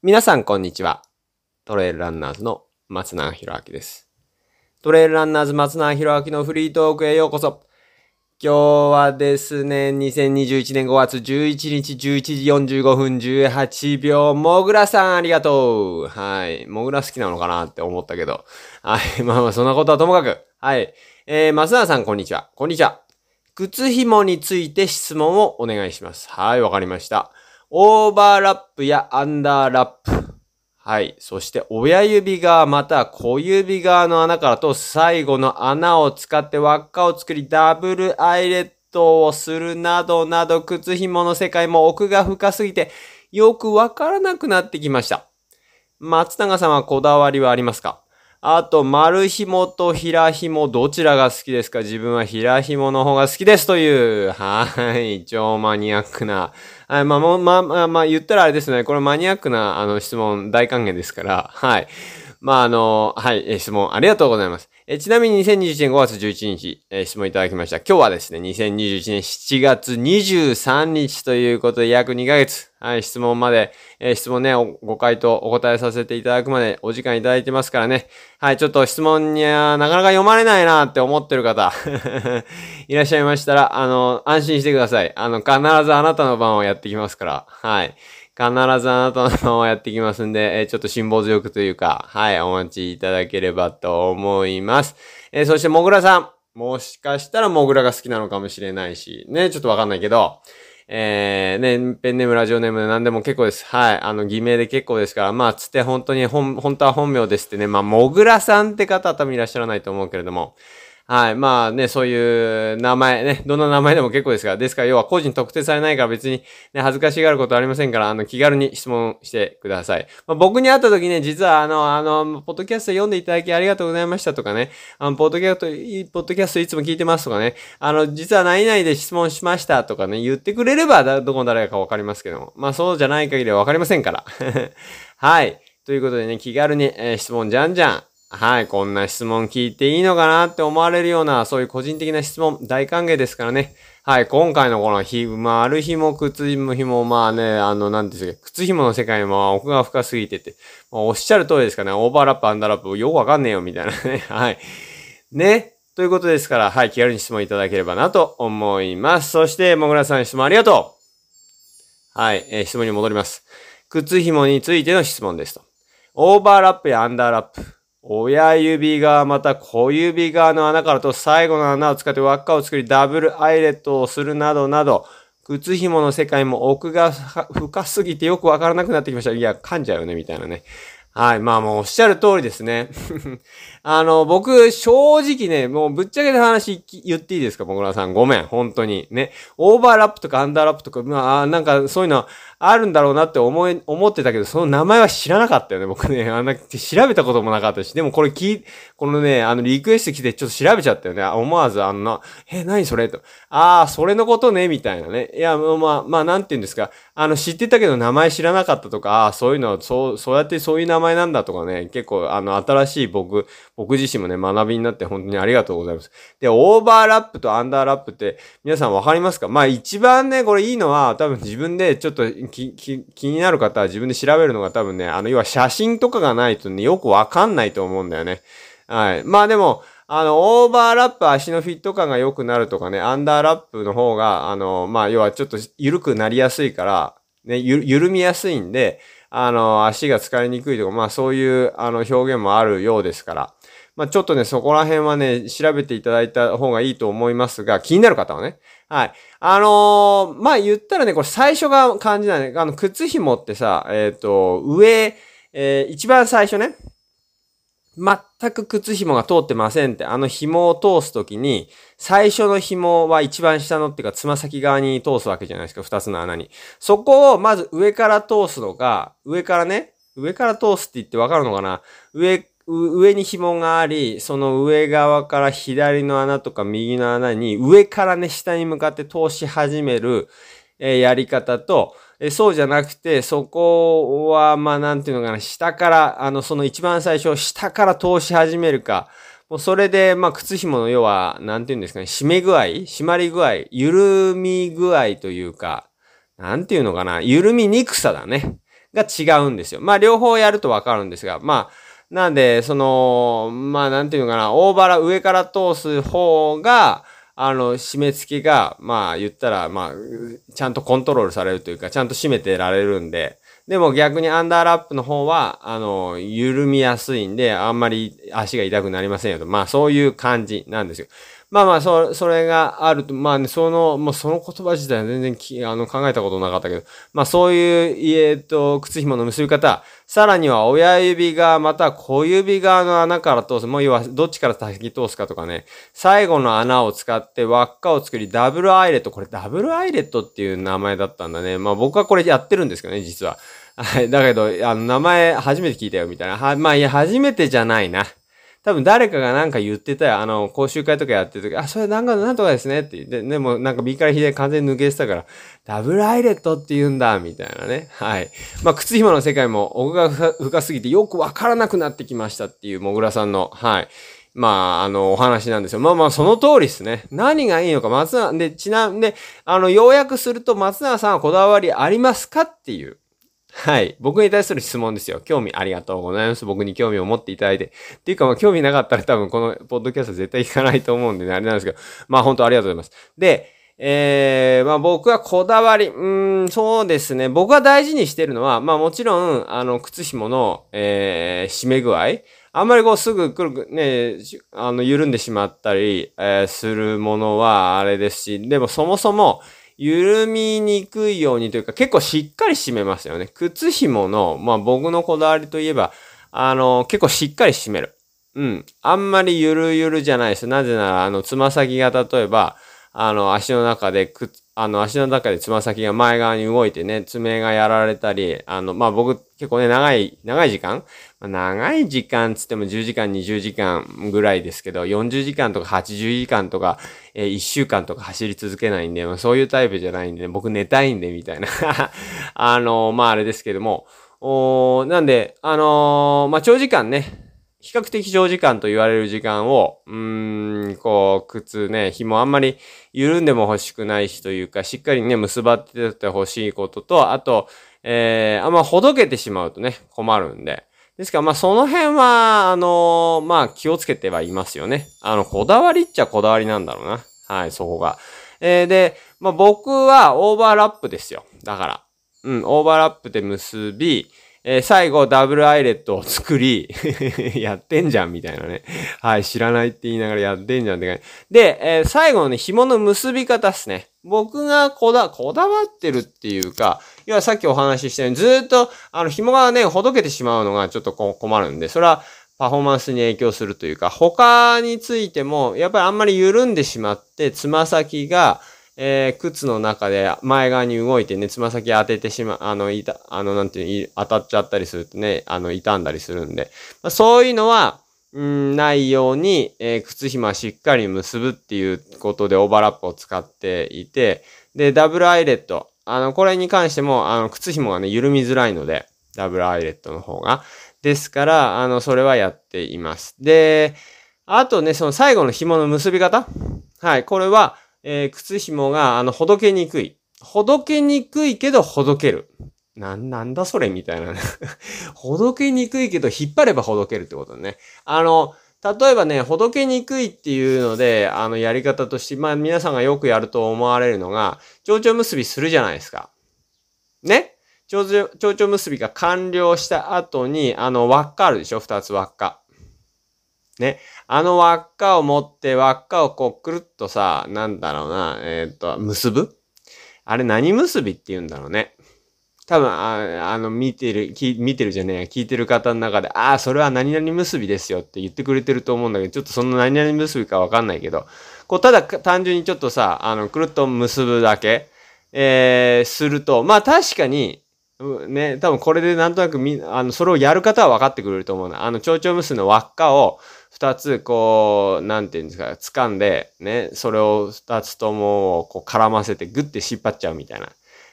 皆さんこんにちは。トレイルランナーズの松永博明です。トレイルランナーズ松永博明のフリートークへようこそ。今日はですね、2021年5月11日11時45分18秒、もぐらさんありがとう。はい。もぐら好きなのかなって思ったけど。はい。まあまあ、そんなことはともかく。はい。えー、松永さんこんにちは。こんにちは。靴紐について質問をお願いします。はい、わかりました。オーバーラップやアンダーラップ。はい。そして、親指側または小指側の穴からと最後の穴を使って輪っかを作り、ダブルアイレットをするなどなど、靴紐の世界も奥が深すぎて、よくわからなくなってきました。松永さんはこだわりはありますか？あと、丸紐と平紐、どちらが好きですか？自分は平紐の方が好きですという、はい、超マニアックな。はい、まあ、まあ、まあ、まあ、言ったらあれですね。これマニアックな、あの、質問大歓迎ですから、はい。まあ、あの、はい、質問ありがとうございます。えちなみに2021年5月11日、えー質問いただきました。今日はですね、2021年7月23日ということで約2ヶ月、はい、質問まで、えー質問ね、ご回答お答えさせていただくまでお時間いただいてますからね。はい、ちょっと質問にはなかなか読まれないなって思ってる方、いらっしゃいましたら、あの、安心してください。あの、必ずあなたの番をやってきますから、はい。必ずあなたの番をやってきますんで、えーちょっと辛抱強くというか、はい、お待ちいただければと思います。えーそして、もぐらさん。もしかしたらもぐらが好きなのかもしれないし、ね、ちょっとわかんないけど、えー、ね、ペンネーム、ラジオネームで何でも結構です。はい。あの、偽名で結構ですから、まあ、つって本当に本、本当は本名ですってね、まあ、もぐらさんって方は多分いらっしゃらないと思うけれども、はい。まあね、そういう名前ね、どんな名前でも結構ですから。ですから、要は個人特定されないから別にね、恥ずかしがることはありませんから、あの、気軽に質問してください。まあ、僕に会った時ね、実はあの、あの、ポッドキャスト読んでいただきありがとうございましたとかね、あの、ポッドキャスト、いポッドキャストいつも聞いてますとかね、あの、実は何々で質問しましたとかね、言ってくれれば、どこの誰かわかりますけども。まあ、そうじゃない限りはわかりませんから。はい。ということでね、気軽に、えー質問じゃんじゃん。はい。こんな質問聞いていいのかなって思われるような、そういう個人的な質問、大歓迎ですからね。はい。今回のこのひ、丸紐、靴紐、紐、まあね、あの、なんですか、靴紐の世界も奥が深すぎてて、まあおっしゃる通りですかね。オーバーラップ、アンダーラップ、よくわかんねえよ、みたいなね。はい。ね。ということですから、はい。気軽に質問いただければなと思います。そして、もぐらさん質問ありがとうはい。えー質問に戻ります。靴紐についての質問ですと。オーバーラップやアンダーラップ。親指側また小指側の穴からと最後の穴を使って輪っかを作りダブルアイレットをするなどなど、靴紐の世界も奥が深すぎてよくわからなくなってきました。いや、噛んじゃうよね、みたいなね。はい。まあもうおっしゃる通りですね。あの、僕、正直ね、もうぶっちゃけた話言っていいですか、もぐらさん。ごめん、本当に。ね。オーバーラップとかアンダーラップとか、まあ、なんかそういうのあるんだろうなって思い、思ってたけど、その名前は知らなかったよね、僕ね。あんな、調べたこともなかったし。でもこれ聞い、このね、あの、リクエスト来てちょっと調べちゃったよね。思わず、あんな、え、何それ？と。ああ、それのことね、みたいなね。いや、まあ、まあ、なんて言うんですか。あの、知ってたけど名前知らなかったとか、ああ、そういうのは、そう、そうやってそういう名前前なんだとかね。結構、あの、新しい僕、僕自身もね、学びになって本当にありがとうございます。で、オーバーラップとアンダーラップって、皆さんわかりますか？まあ一番ね、これいいのは、多分自分でちょっと気になる方は自分で調べるのが多分ね、あの、要は写真とかがないとね、よくわかんないと思うんだよね。はい。まあでも、あの、オーバーラップ足のフィット感が良くなるとかね、アンダーラップの方が、あの、まあ要はちょっと緩くなりやすいから、ね、ゆ緩みやすいんで、あの、足が疲れにくいとか、まあそういう、あの、表現もあるようですから。まあちょっとね、そこら辺はね、調べていただいた方がいいと思いますが、気になる方はね。はい。あのーまあ言ったらね、これ最初が感じないね。あの、靴紐ってさ、えっ、と、上、えー一番最初ね、全全く靴紐が通ってませんって、あの紐を通すときに、最初の紐は一番下のっていうか、つま先側に通すわけじゃないですか、二つの穴に。そこをまず上から通すのが、上からね、上から通すって言ってわかるのかな？上、上に紐があり、その上側から左の穴とか右の穴に、上からね、下に向かって通し始める、えーやり方と、えそうじゃなくて、そこは、まあ、なんていうのかな、下から、あの、その一番最初、下から通し始めるか、もうそれで、まあ、靴紐の要は、なんていうんですかね、締め具合締まり具合緩み具合というか、なんていうのかな、緩みにくさだね。が違うんですよ。まあ、両方やるとわかるんですが、まあ、なんで、その、まあ、なんていうのかな、大腹上から通す方が、あの、締め付けが、まあ、言ったら、まあ、ちゃんとコントロールされるというか、ちゃんと締めてられるんで、でも逆にアンダーラップの方は、あの、緩みやすいんで、あんまり足が痛くなりませんよと。まあそういう感じなんですよ。まあまあ、そ、それがあると、まあね、その、もうその言葉自体は全然き、あの、考えたことなかったけど、まあそういう、えっと、靴紐の結び方、さらには親指がまた小指側の穴から通す、もう要はどっちから先通すかとかね、最後の穴を使って輪っかを作り、ダブルアイレット、これダブルアイレットっていう名前だったんだね。まあ僕はこれやってるんですけどね、実は。はい。だけど、あの、名前初めて聞いたよ、みたいな。は、まあいや、初めてじゃないな。多分誰かがなんか言ってたよ。あの、講習会とかやってる時、あ、それなんか、なんとかですねって言って、でもなんか B から左完全に抜けてたから、ダブルアイレットって言うんだ、みたいなね。はい。まあ、靴紐の世界も奥が深すぎてよくわからなくなってきましたっていう、もぐらさんの、はい。まあ、あの、お話なんですよ。まあまあ、その通りですね。何がいいのか、松永、で、ちなみに、あの、要約すると、松永さんはこだわりありますかっていう。はい。僕に対する質問ですよ。興味ありがとうございます。僕に興味を持っていただいて。っていうか、まあ、興味なかったら多分このポッドキャスト絶対聞かないと思うんでね、あれなんですけど。まあ、本当ありがとうございます。で、えー、まあ僕はこだわり、うん、そうですね。僕が大事にしてるのは、まあもちろん、あの、靴紐の、えー、締め具合。あんまりこうすぐくる、ね、あの、緩んでしまったり、えー、するものはあれですし、でもそもそも、緩みにくいようにというか、結構しっかり締めますよね。靴紐の、まあ僕のこだわりといえば、あの、結構しっかり締める。うん。あんまりゆるゆるじゃないです。なぜなら、あの、つま先が例えば、あの、足の中でく、あの、足の中でつま先が前側に動いてね、爪がやられたり、あの、まあ、僕、結構ね、長い、長い時間、まあ、長い時間つっても10時間、20時間ぐらいですけど、40時間とか80時間とか、えー、1週間とか走り続けないんで、まあ、そういうタイプじゃないんで、ね、僕寝たいんで、みたいな。あの、まあ、あれですけども、おなんで、あのー、まあ、長時間ね、比較的長時間と言われる時間を、うーん、こう、靴ね、紐あんまり緩んでも欲しくないしというか、しっかりね、結ばってて欲しいことと、あと、えー、あんまほどけてしまうとね、困るんで。ですから、まあ、その辺は、あのー、まあ、気をつけてはいますよね。あの、こだわりっちゃこだわりなんだろうな。はい、そこが。えー、で、まあ、僕はオーバーラップですよ。だから。うん、オーバーラップで結び、えー、最後ダブルアイレットを作り やってんじゃんみたいなね。はい、知らないって言いながらやってんじゃんって感じ。で、えー、最後のね、紐の結び方っすね。僕がこだ、こだわってるっていうか、要はさっきお話ししたように、ずっと、あの、紐がね、ほどけてしまうのがちょっと困るんで、それは、パフォーマンスに影響するというか、他についても、やっぱりあんまり緩んでしまって、つま先が、えー、靴の中で前側に動いてね、つま先当ててしま、あの、いた、あの、なんていう、当たっちゃったりするとね、あの、傷んだりするんで、まあ、そういうのは、うん、ないように、えー、靴紐はしっかり結ぶっていうことでオーバーラップを使っていて、で、ダブルアイレット。あの、これに関しても、あの、靴紐がね、緩みづらいので、ダブルアイレットの方が。ですから、あの、それはやっています。で、あとね、その最後の紐の結び方はい、これは、えー、靴紐が、あの、ほどけにくい。ほどけにくいけど、ほどける。な、なんだそれみたいなね ほどけにくいけど、引っ張ればほどけるってことね。あの、例えばね、ほどけにくいっていうので、あの、やり方として、まあ、皆さんがよくやると思われるのが、蝶々結びするじゃないですか。ね、蝶々結びが完了した後に、あの、輪っかあるでしょ？二つ輪っか。ね。あの輪っかを持って輪っかをこうくるっとさ、なんだろうな、えっ、と、結ぶ？あれ何結びって言うんだろうね。多分、ああの、見てる、見てるじゃねえや、聞いてる方の中で、ああ、それは何々結びですよって言ってくれてると思うんだけど、ちょっとその何々結びかわかんないけど、こう、ただ単純にちょっとさ、あの、くるっと結ぶだけ、えー、すると、まあ確かに、ね、多分これでなんとなくみ、あの、それをやる方は分かってくれると思うな。あの、蝶々結びの輪っかを、二つ、こう、なんていうんですか、掴んで、ね、それを二つとも、こう、絡ませて、グッて引っ張っちゃうみたいな。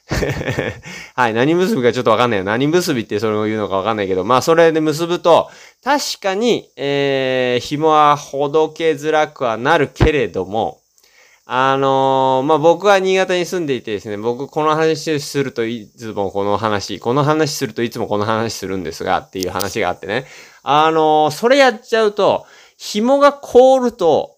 はい。何結びかちょっとわかんないよ。何結びってそれを言うのかわかんないけど、まあそれで結ぶと、確かに、えー、紐はほどけづらくはなるけれども、あのー、まあ、僕は新潟に住んでいてですね、僕この話するといつもこの話、この話するといつもこの話するんですがっていう話があってね。あのー、それやっちゃうと、紐が凍ると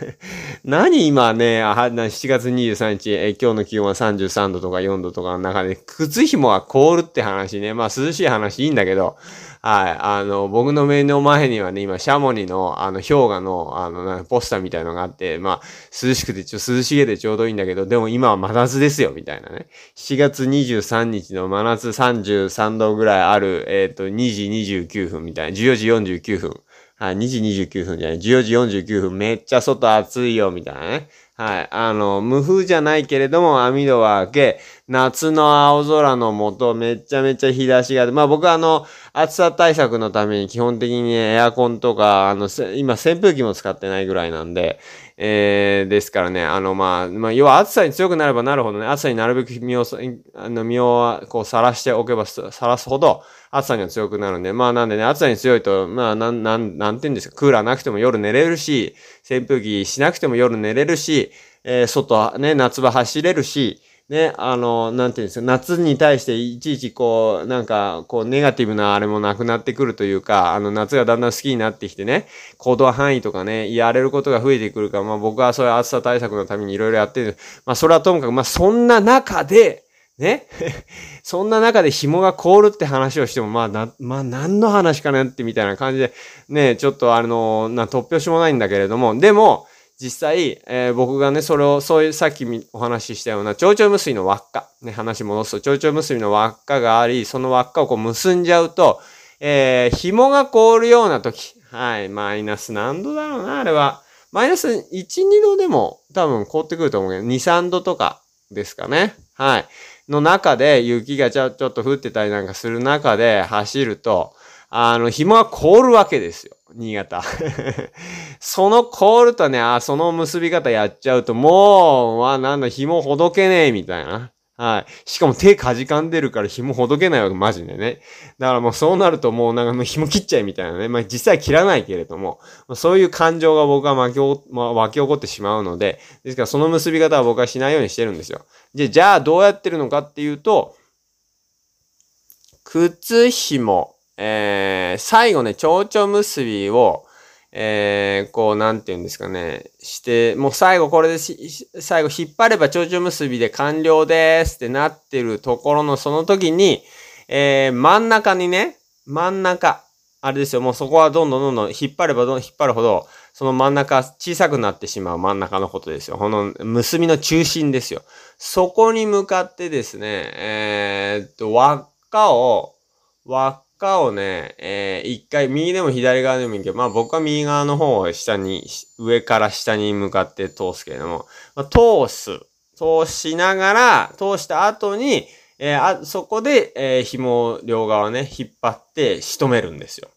何今ね、7月23日、え今日の気温は33度とか4度とかの中で、靴紐が凍るって話ね。まあ涼しい話いいんだけど、はい。あの、僕の目の前にはね、今、シャモニの、あの、氷河の、あの、ポスターみたいのがあって、まあ、涼しくて、ちょ、涼しげでちょうどいいんだけど、でも今は真夏ですよ、みたいなね。7月23日の真夏33度ぐらいある、えっ、ー、と、2時29分みたいな、14時49分。はい、2時29分じゃない、14時49分、めっちゃ外暑いよ、みたいなね。はい。あの、無風じゃないけれども、網戸は開け、夏の青空の下、めちゃめちゃ日差しが、まあ僕はあの、暑さ対策のために基本的にエアコンとか、あの、今扇風機も使ってないぐらいなんで、えー、ですからね、あの、まあ、まあ、要は暑さに強くなればなるほどね、暑さになるべく身を、あの、身を、こう、さらしておけば、さらすほど、暑さには強くなるんで、まあなんでね、暑さに強いと、まあなん、なん、なんて言うんですか、クーラーなくても夜寝れるし、扇風機しなくても夜寝れるし、えー、外、ね、夏場走れるし、ね、あの、なんていうんですか、夏に対していちいちこう、なんか、こう、ネガティブなあれもなくなってくるというか、あの、夏がだんだん好きになってきてね、行動範囲とかね、やれることが増えてくるから、まあ僕はそういう暑さ対策のためにいろいろやってる。まあそれはともかく、まあそんな中で、ね そんな中で紐が凍るって話をしても、まあな、まあ何の話かなってみたいな感じで、ね、ちょっとあの、な、突拍子もないんだけれども、でも、実際、えー、僕がね、それを、そういうさっきお話ししたような、蝶々結びの輪っか、ね、話戻すと、蝶々結びの輪っかがあり、その輪っかをこう結んじゃうと、えー、紐が凍るような時、はい、マイナス何度だろうな、あれは。マイナス1、2度でも多分凍ってくると思うけど、2、3度とかですかね。はい。の中で雪がちょちょっと降ってたりなんかする中で走ると、あの、紐が凍るわけですよ。新潟。そのコールとね、あ、その結び方やっちゃうと、もう、わ、なんだ、紐ほどけねえ、みたいな。はい。しかも手かじかんでるから紐ほどけないわけ、マジでね。だからもうそうなるともうなんかもう紐切っちゃえみたいなね。まあ実際切らないけれども、そういう感情が僕は巻き起、まあ、湧き起こってしまうので、ですからその結び方は僕はしないようにしてるんですよ。で、じゃあどうやってるのかっていうと、靴紐、えー、最後ね、蝶々結びを、えー、こう、なんて言うんですかね、して、もう最後これで最後引っ張れば蝶々結びで完了ですってなってるところのその時に、えー、真ん中にね、真ん中、あれですよ、もうそこはどんどんどんどん引っ張ればどん引っ張るほど、その真ん中小さくなってしまう真ん中のことですよ。この結びの中心ですよ。そこに向かってですね、えー、っと、輪っかを、輪っかをね、えー、一回右でも左側でもいいけど、まあ僕は右側の方を下に、上から下に向かって通すけれども、まあ、通す。通しながら、通した後に、えー、あ、そこで、えー、紐を両側ね、引っ張って仕留めるんですよ。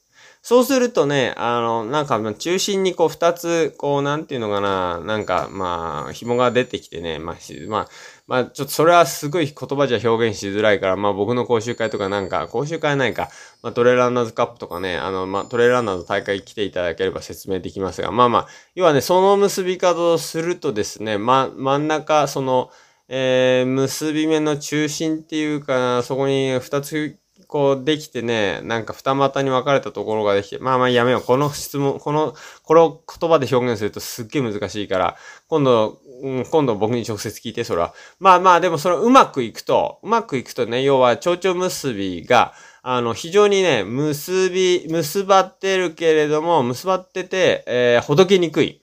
そうするとね、あの、なんか、中心にこう二つ、こう、なんていうのかな、なんか、まあ、紐が出てきてね、まあ、まあ、まあ、ちょっとそれはすごい言葉じゃ表現しづらいから、まあ僕の講習会とかなんか、講習会ないか、まあトレーランナーズカップとかね、あの、まあトレーランナーズ大会来ていただければ説明できますが、まあまあ、要はね、その結び方をするとですね、ま、真ん中、その、えー、結び目の中心っていうか、そこに二つこうできてね、なんか二股に分かれたところができて、まあまあやめよう。この質問、この、これを言葉で表現するとすっげえ難しいから、今度、うん、今度僕に直接聞いて、それは。まあまあ、でもそれうまくいくと、うまくいくとね、要は蝶々結びが、あの、非常にね、結び、結ばってるけれども、結ばってて、えー、ほどけにくい。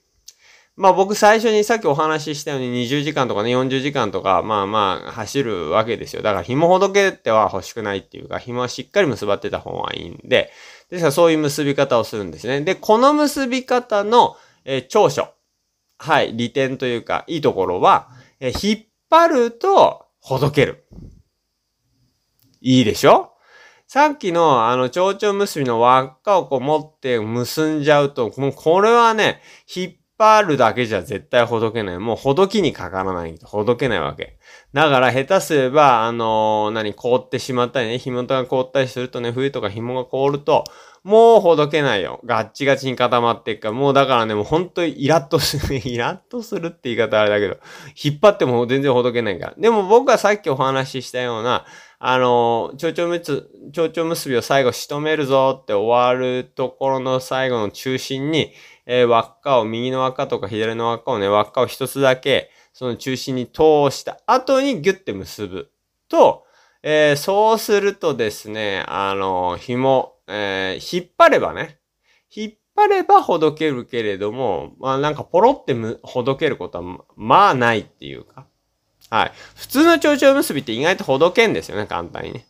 まあ僕最初にさっきお話ししたように20時間とかね、40時間とか、まあまあ走るわけですよ。だから紐ほどけては欲しくないっていうか、紐はしっかり結ばってた方がいいんで、ですからそういう結び方をするんですね。で、この結び方の、えー、長所。はい、利点というか、いいところは、えー、引っ張るとほどける。いいでしょ？さっきのあの、蝶々結びの輪っかをこう持って結んじゃうと、もうこれはね、引っ引っ張るだけじゃ絶対ほどけない。もうほどきにかからないほどけないわけ。だから下手すれば、あのー、何、凍ってしまったりね、紐が凍ったりするとね、冬とか紐が凍ると、もうほどけないよ。ガッチガチに固まっていくから、もうだからね、もう本当にイラッとする、イラッとするって言い方あれだけど、引っ張っても全然ほどけないから。でも僕はさっきお話ししたような、あの、蝶々結、蝶々結びを最後仕留めるぞって終わるところの最後の中心に、えー、輪っかを、右の輪っかとか左の輪っかをね、輪っかを一つだけ、その中心に通した後にギュッて結ぶと、えー、そうするとですね、あの、紐、えー、引っ張ればね、引っ張ればほどけるけれども、まあなんかポロってむほどけることは、まあないっていうか。はい。普通の蝶々結びって意外とほどけんですよね、簡単にね。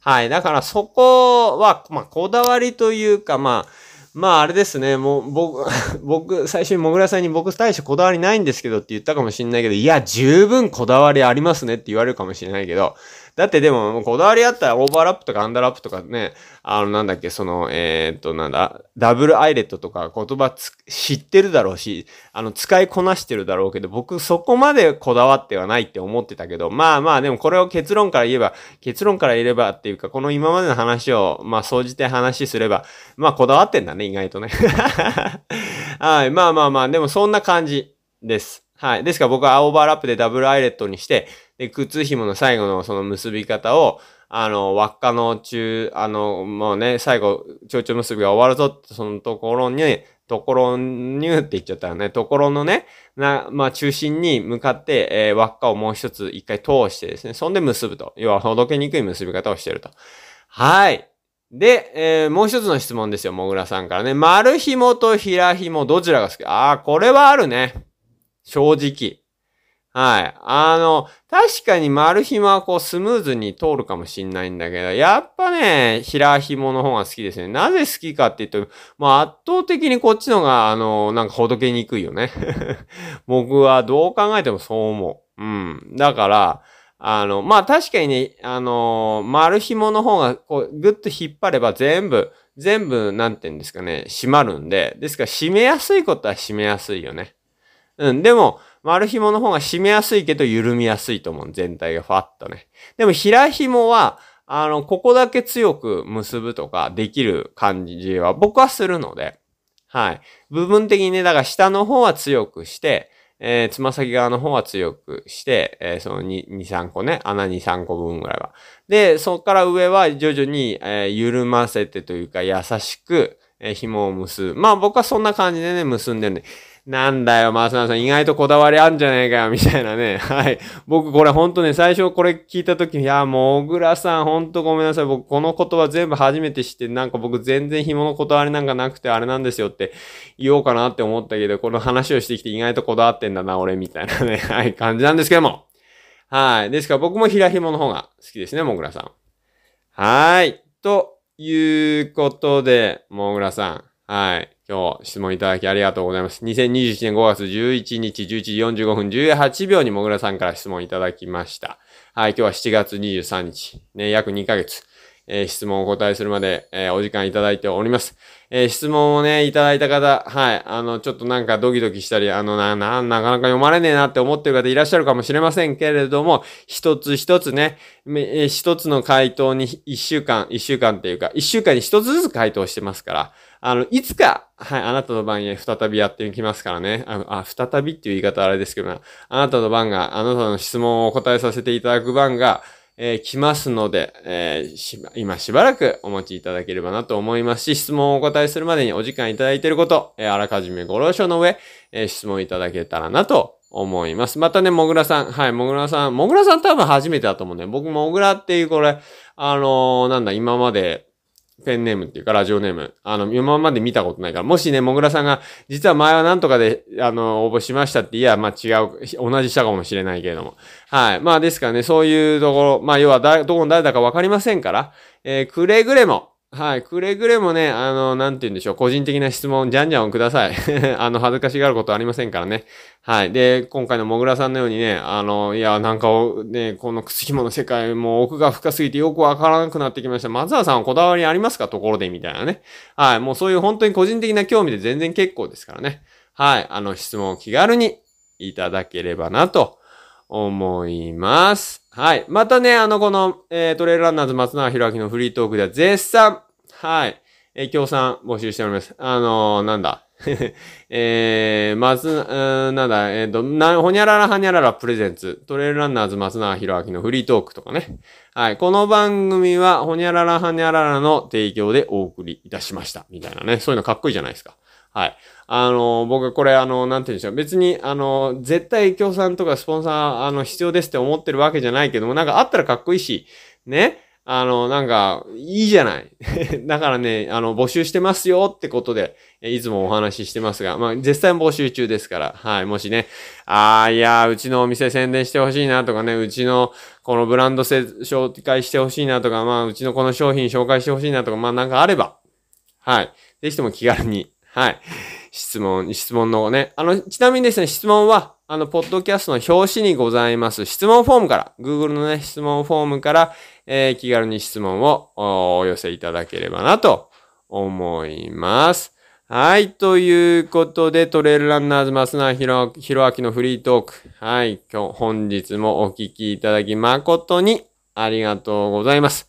はい。だからそこは、まあこだわりというか、まあ、まああれですね、もう僕、僕、最初にもぐらさんに僕大してこだわりないんですけどって言ったかもしんないけど、いや、十分こだわりありますねって言われるかもしれないけど、だってでも、こだわりあったらオーバーラップとかアンダーラップとかね、あの、なんだっけ、その、えー、っと、なんだ、ダブルアイレットとか言葉知ってるだろうし、あの、使いこなしてるだろうけど、僕そこまでこだわってはないって思ってたけど、まあまあ、でもこれを結論から言えば、結論から言えばっていうか、この今までの話を、まあ、総じて話すれば、まあ、こだわってんだね、意外とね。はい、まあまあまあ、でもそんな感じです。はい。ですから僕はオーバーラップでダブルアイレットにして、で、靴紐の最後のその結び方を、あの、輪っかの中、あの、もうね、最後、蝶々結びが終わるぞって、そのところに、ところにゅって言っちゃったよね。ところのね、な、まあ、中心に向かって、えー、輪っかをもう一つ一回通してですね、そんで結ぶと。要は、ほどけにくい結び方をしてると。はい。で、えー、もう一つの質問ですよ、もぐらさんからね。丸紐と平紐、どちらが好き？ああ、これはあるね。正直。はい。あの、確かに丸紐はこうスムーズに通るかもしんないんだけど、やっぱね、平紐の方が好きですね。なぜ好きかって言うと、まあ圧倒的にこっちの方が、あの、なんかほどけにくいよね。僕はどう考えてもそう思う。うん。だから、あの、まあ確かにね、あの、丸紐の方がこうぐっと引っ張れば全部、全部、なんて言うんですかね、閉まるんで、ですから締めやすいことは締めやすいよね。うん、でも、丸紐の方が締めやすいけど緩みやすいと思う。全体がファッとね。でも平紐は、あの、ここだけ強く結ぶとかできる感じは僕はするので、はい。部分的にね、だから下の方は強くして、えー、つま先側の方は強くして、えー、その2、2、3個ね、穴2、3個分ぐらいは。で、そこから上は徐々に、えー、緩ませてというか優しく、えー、紐を結ぶ。まあ僕はそんな感じでね、結んでるんで。なんだよ、マスナさん、意外とこだわりあんじゃねえかよ、みたいなね。はい。僕、これほんとね、最初これ聞いたときに、いや、もぐらさん、ほんとごめんなさい。僕、この言葉全部初めて知って、なんか僕全然紐のこだわりなんかなくて、あれなんですよって言おうかなって思ったけど、この話をしてきて意外とこだわってんだな、俺、みたいなね。はい、感じなんですけども。はい。ですか？ら僕も平紐の方が好きですね、もぐらさん。はい。ということで、もぐらさん。はい。今日質問いただきありがとうございます。2021年5月11日11時45分18秒にもぐらさんから質問いただきました。はい、今日は7月23日、ね、約2ヶ月、えー、質問をお答えするまで、えー、お時間いただいております。えー、質問をね、いただいた方、はい、あの、ちょっとなんかドキドキしたり、あの、な、な、なかなか読まれねえなって思ってる方いらっしゃるかもしれませんけれども、一つ一つね、え一つの回答に一週間、一週間っていうか、一週間に一つずつ回答してますから、あの、いつか、はい、あなたの番へ再びやっていきますからね。あの、あ、再びっていう言い方あれですけどな。あなたの番が、あなたの質問をお答えさせていただく番が、えー、来ますので、えー、し今しばらくお待ちいただければなと思いますし、質問をお答えするまでにお時間いただいていること、えー、あらかじめご了承の上、えー、質問いただけたらなと思います。またね、もぐらさん。はい、もぐらさん。もぐらさん多分初めてだと思うね。僕、もぐらっていうこれ、あのー、なんだ、今まで、ペンネームっていうか、ラジオネーム。あの、今まで見たことないから、もしね、もぐらさんが、実は前はなんとかで、あの、応募しましたって、いや、まあ違う、同じしたかもしれないけれども。はい。まあですからね、そういうところ、まあ要は、どこの誰だかわかりませんから、えー、くれぐれも、はい。くれぐれもね、あの、なんて言うんでしょう。個人的な質問、じゃんじゃんください。あの、恥ずかしがることありませんからね。はい。で、今回のもぐらさんのようにね、あの、いや、なんかね、この靴紐の世界も奥が深すぎてよくわからなくなってきました。松沢さんはこだわりありますか？ところでみたいなね。はい。もうそういう本当に個人的な興味で全然結構ですからね。はい、あの質問を気軽にいただければなと思います。はい。またね、あの、この、えー、トレイルランナーズ松永弘明のフリートークでは絶賛、はい、えー、協賛募集しております。あのー、なんだ？えー、松、うーんなんだ、えっ、と、な、ほにゃららはにゃららプレゼンツ、トレイルランナーズ松永弘明のフリートークとかね。はい。この番組は、ほにゃららはにゃららの提供でお送りいたしました。みたいなね。そういうのかっこいいじゃないですか。はい。あの、僕これあの、なんて言うんでしょう。別に、あの、絶対協賛とかスポンサー、あの、必要ですって思ってるわけじゃないけども、なんかあったらかっこいいし、ね。あの、なんか、いいじゃない。だからね、あの、募集してますよってことで、いつもお話ししてますが、まあ、絶賛募集中ですから、はい、もしね、ああ、いやー、うちのお店宣伝してほしいなとかね、うちのこのブランド紹介してほしいなとか、まあ、うちのこの商品紹介してほしいなとか、まあ、なんかあれば、はい、ぜひとも気軽に、はい、質問、質問のね、あの、ちなみにですね、質問は、あの、ポッドキャストの表紙にございます質問フォームから、Google のね、質問フォームから、えー、気軽に質問をお寄せいただければなと思います。はい。ということで、トレイルランナーズ松永ひろ明のフリートーク。はい。今日、本日もお聞きいただき誠にありがとうございます。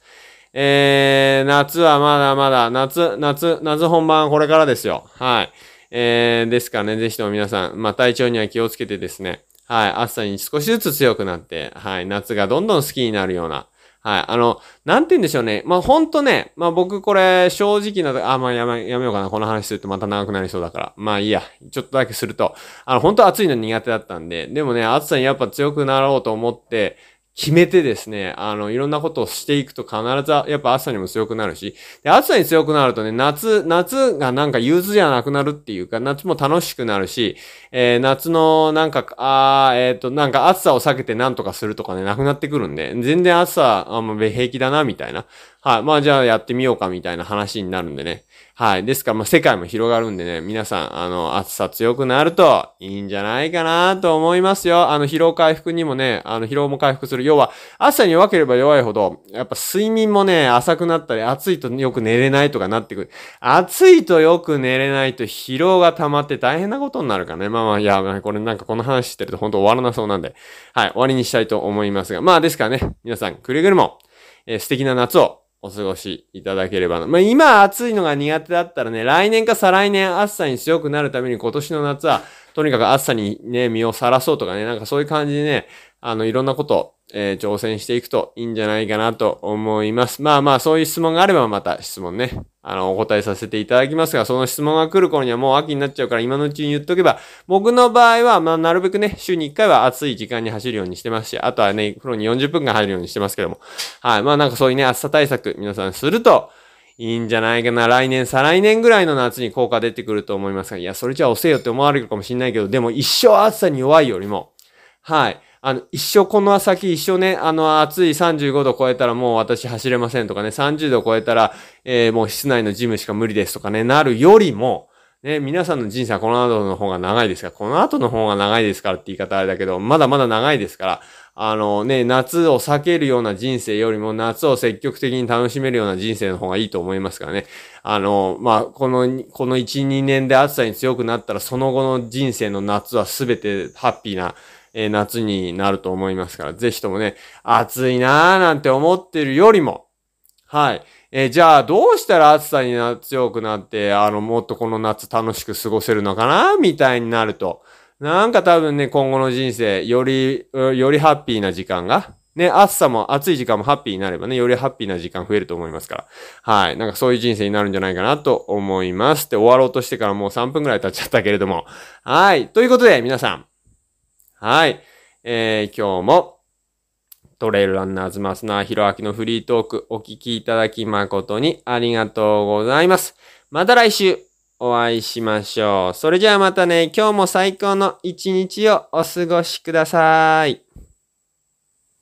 えー、夏はまだまだ、夏、夏、夏本番これからですよ。はい。えー、ですからね、ぜひとも皆さん、まあ、体調には気をつけてですね、はい。暑さに少しずつ強くなって、はい。夏がどんどん好きになるような、はい。あの、なんて言うんでしょうね。まあ、ほんとね、まあ、僕これ、正直な、あ、まあ、やめ、やめようかな。この話するとまた長くなりそうだから。まあ、いいや。ちょっとだけすると。あの、本当暑いの苦手だったんで。でもね、暑さにやっぱ強くなろうと思って、決めてですね、あの、いろんなことをしていくと必ず、やっぱ暑さにも強くなるし、で、暑さに強くなるとね、夏、夏がなんか憂鬱じゃなくなるっていうか、夏も楽しくなるし、えー夏のなんか、あーえっ、と、なんか暑さを避けてなんとかするとかね、なくなってくるんで、全然暑さ、あもう平気だな、みたいな。はい。まあじゃあやってみようか、みたいな話になるんでね。はい。ですから、まあ世界も広がるんでね、皆さん、あの、暑さ強くなるといいんじゃないかなと思いますよ。あの、疲労回復にもね、あの、疲労も回復する。要は、暑さに弱ければ弱いほど、やっぱ睡眠もね、浅くなったり、暑いとよく寝れないとかなってくる。暑いとよく寝れないと疲労が溜まって大変なことになるからね。まあまあ、いや、これなんかこの話してると本当終わらなそうなんで、はい、終わりにしたいと思いますが。まあですからね、皆さん、くれぐれも、えー素敵な夏をお過ごしいただければな。まあ今暑いのが苦手だったらね、来年か再来年暑さに強くなるために今年の夏は、とにかく暑さにね、身をさらそうとかね、なんかそういう感じでね、あの、いろんなこと、えー挑戦していくといいんじゃないかなと思います。まあまあ、そういう質問があればまた質問ね、あの、お答えさせていただきますが、その質問が来る頃にはもう秋になっちゃうから今のうちに言っとけば、僕の場合は、まあ、なるべくね、週に1回は暑い時間に走るようにしてますし、あとはね、風呂に40分間入るようにしてますけども。はい。まあなんかそういうね、暑さ対策、皆さんすると、いいんじゃないかな。来年、再来年ぐらいの夏に効果出てくると思いますが、いや、それじゃあ遅えよって思われるかもしれないけど、でも一生暑さに弱いよりも、はい。あの、一生この先一生ね、あの、暑い35度超えたらもう私走れませんとかね、30度超えたら、えーもう室内のジムしか無理ですとかね、なるよりも、ね、皆さんの人生はこの後の方が長いですから、この後の方が長いですからって言い方あれだけど、まだまだ長いですから、あのね、夏を避けるような人生よりも夏を積極的に楽しめるような人生の方がいいと思いますからね。あの、まあ、この、この1、2年で暑さに強くなったら、その後の人生の夏はすべてハッピーな、えー夏になると思いますから、ぜひともね、暑いなーなんて思ってるよりも、はい。えーじゃあ、どうしたら暑さにな強くなって、あの、もっとこの夏楽しく過ごせるのかな？みたいになると。なんか多分ね、今後の人生、より、よりハッピーな時間が、ね、暑さも、暑い時間もハッピーになればね、よりハッピーな時間増えると思いますから。はい。なんかそういう人生になるんじゃないかなと思います。って終わろうとしてからもう3分くらい経っちゃったけれども。はい。ということで、皆さん。はい。えー、今日も、トレイルランナーズマスナーヒロアキのフリートークお聞きいただき誠にありがとうございます。また来週お会いしましょう。それじゃあまたね、今日も最高の一日をお過ごしください。